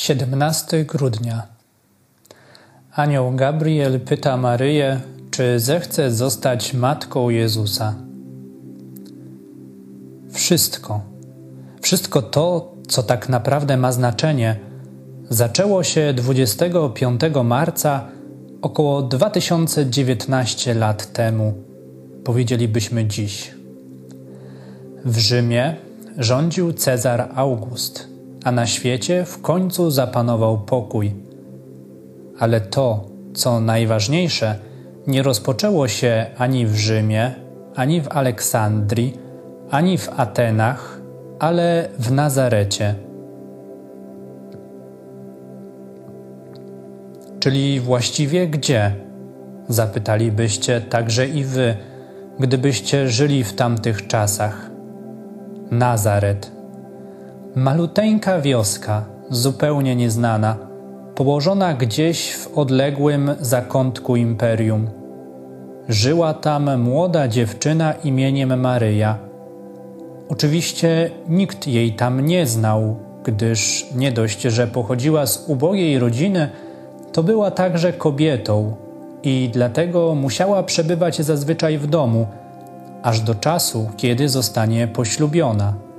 17 grudnia. Anioł Gabriel pyta Maryję, czy zechce zostać matką Jezusa. Wszystko, wszystko to, co tak naprawdę ma znaczenie, zaczęło się 25 marca około 2019 lat temu, powiedzielibyśmy dziś. W Rzymie rządził Cezar August a na świecie w końcu zapanował pokój. Ale to, co najważniejsze, nie rozpoczęło się ani w Rzymie, ani w Aleksandrii, ani w Atenach, ale w Nazarecie. Czyli właściwie gdzie? Zapytalibyście także i wy, gdybyście żyli w tamtych czasach. Nazaret Maluteńka wioska, zupełnie nieznana, położona gdzieś w odległym zakątku imperium. Żyła tam młoda dziewczyna imieniem Maryja. Oczywiście nikt jej tam nie znał, gdyż nie dość, że pochodziła z ubogiej rodziny, to była także kobietą i dlatego musiała przebywać zazwyczaj w domu, aż do czasu, kiedy zostanie poślubiona.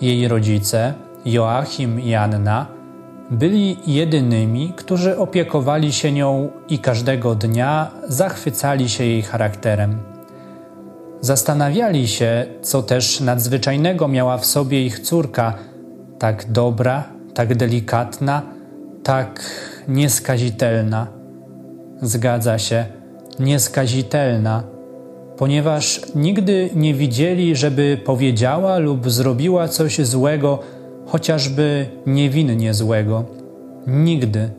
Jej rodzice, Joachim i Anna, byli jedynymi, którzy opiekowali się nią i każdego dnia zachwycali się jej charakterem. Zastanawiali się, co też nadzwyczajnego miała w sobie ich córka, tak dobra, tak delikatna, tak nieskazitelna. Zgadza się, nieskazitelna ponieważ nigdy nie widzieli, żeby powiedziała lub zrobiła coś złego, chociażby niewinnie złego. Nigdy.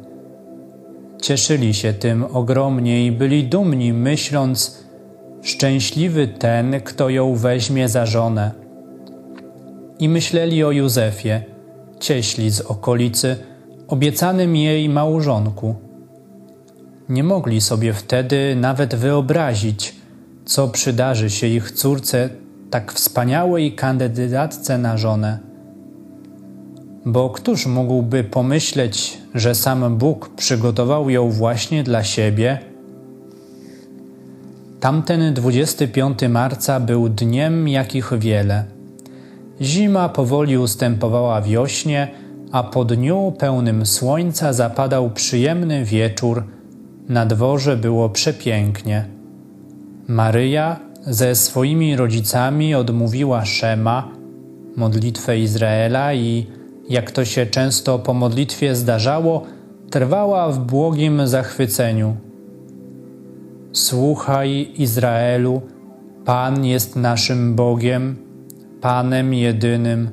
Cieszyli się tym ogromnie i byli dumni, myśląc, szczęśliwy ten, kto ją weźmie za żonę. I myśleli o Józefie, cieśli z okolicy, obiecanym jej małżonku. Nie mogli sobie wtedy nawet wyobrazić, co przydarzy się ich córce, tak wspaniałej kandydatce na żonę. Bo któż mógłby pomyśleć, że sam Bóg przygotował ją właśnie dla siebie? Tamten 25 marca był dniem, jakich wiele. Zima powoli ustępowała wiośnie, a po dniu pełnym słońca zapadał przyjemny wieczór. Na dworze było przepięknie. Maryja ze swoimi rodzicami odmówiła Szema, modlitwę Izraela i, jak to się często po modlitwie zdarzało, trwała w błogim zachwyceniu. Słuchaj, Izraelu, Pan jest naszym Bogiem, Panem jedynym.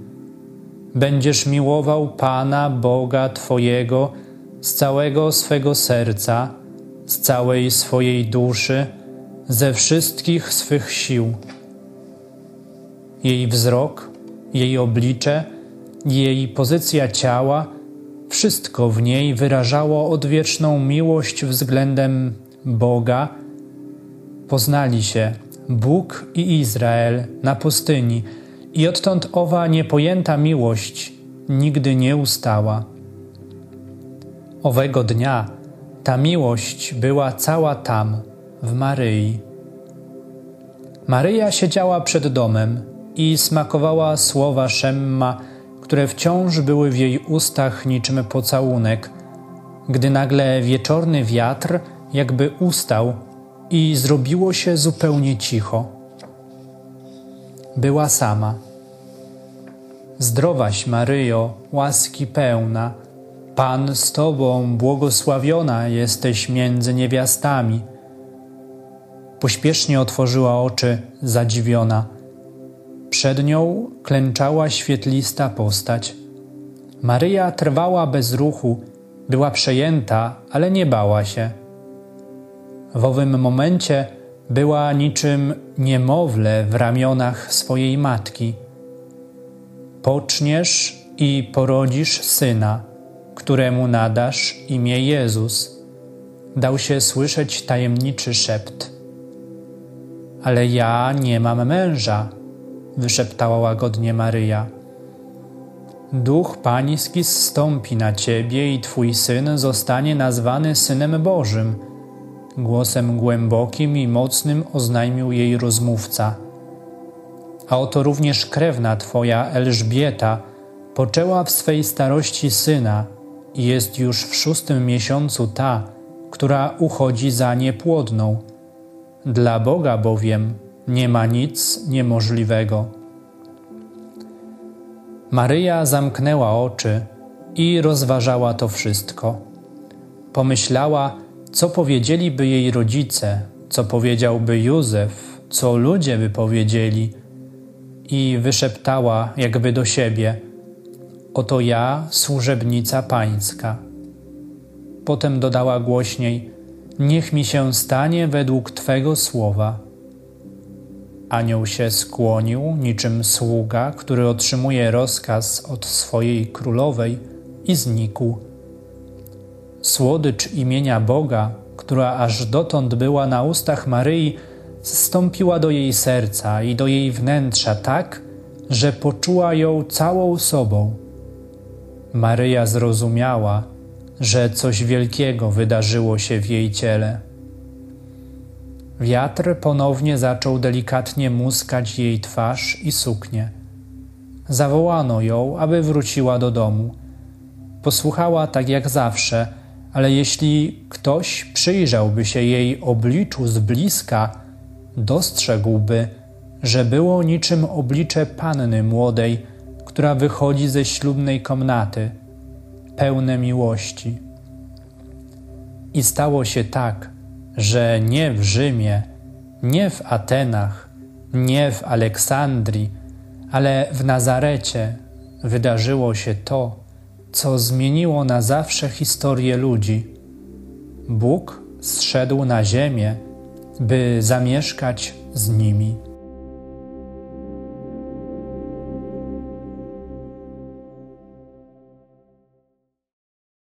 Będziesz miłował Pana, Boga Twojego, z całego swego serca, z całej swojej duszy ze wszystkich swych sił. Jej wzrok, jej oblicze, jej pozycja ciała, wszystko w niej wyrażało odwieczną miłość względem Boga. Poznali się Bóg i Izrael na pustyni, i odtąd owa niepojęta miłość nigdy nie ustała. Owego dnia ta miłość była cała tam w Maryi. Maryja siedziała przed domem i smakowała słowa Szemma, które wciąż były w jej ustach niczym pocałunek, gdy nagle wieczorny wiatr jakby ustał i zrobiło się zupełnie cicho. Była sama. Zdrowaś Maryjo, łaski pełna, Pan z Tobą, błogosławiona jesteś między niewiastami – Pośpiesznie otworzyła oczy, zadziwiona. Przed nią klęczała świetlista postać. Maryja trwała bez ruchu, była przejęta, ale nie bała się. W owym momencie była niczym niemowlę w ramionach swojej matki. Poczniesz i porodzisz syna, któremu nadasz imię Jezus. Dał się słyszeć tajemniczy szept. Ale ja nie mam męża, wyszeptała łagodnie Maryja. Duch Pański zstąpi na ciebie i twój syn zostanie nazwany synem Bożym. Głosem głębokim i mocnym oznajmił jej rozmówca. A oto również krewna twoja Elżbieta poczęła w swej starości syna i jest już w szóstym miesiącu ta, która uchodzi za niepłodną. Dla Boga bowiem nie ma nic niemożliwego. Maryja zamknęła oczy i rozważała to wszystko. Pomyślała, co powiedzieliby jej rodzice, co powiedziałby Józef, co ludzie by powiedzieli, i wyszeptała jakby do siebie: Oto ja, służebnica pańska. Potem dodała głośniej: Niech mi się stanie według Twego słowa. Anioł się skłonił, niczym sługa, który otrzymuje rozkaz od swojej królowej, i znikł. Słodycz imienia Boga, która aż dotąd była na ustach Maryi, zstąpiła do jej serca i do jej wnętrza tak, że poczuła ją całą sobą. Maryja zrozumiała, że coś wielkiego wydarzyło się w jej ciele. Wiatr ponownie zaczął delikatnie muskać jej twarz i suknię. Zawołano ją, aby wróciła do domu. Posłuchała tak jak zawsze, ale jeśli ktoś przyjrzałby się jej obliczu z bliska, dostrzegłby, że było niczym oblicze panny młodej, która wychodzi ze ślubnej komnaty, pełne miłości. I stało się tak, że nie w Rzymie, nie w Atenach, nie w Aleksandrii, ale w Nazarecie wydarzyło się to, co zmieniło na zawsze historię ludzi. Bóg zszedł na ziemię, by zamieszkać z nimi.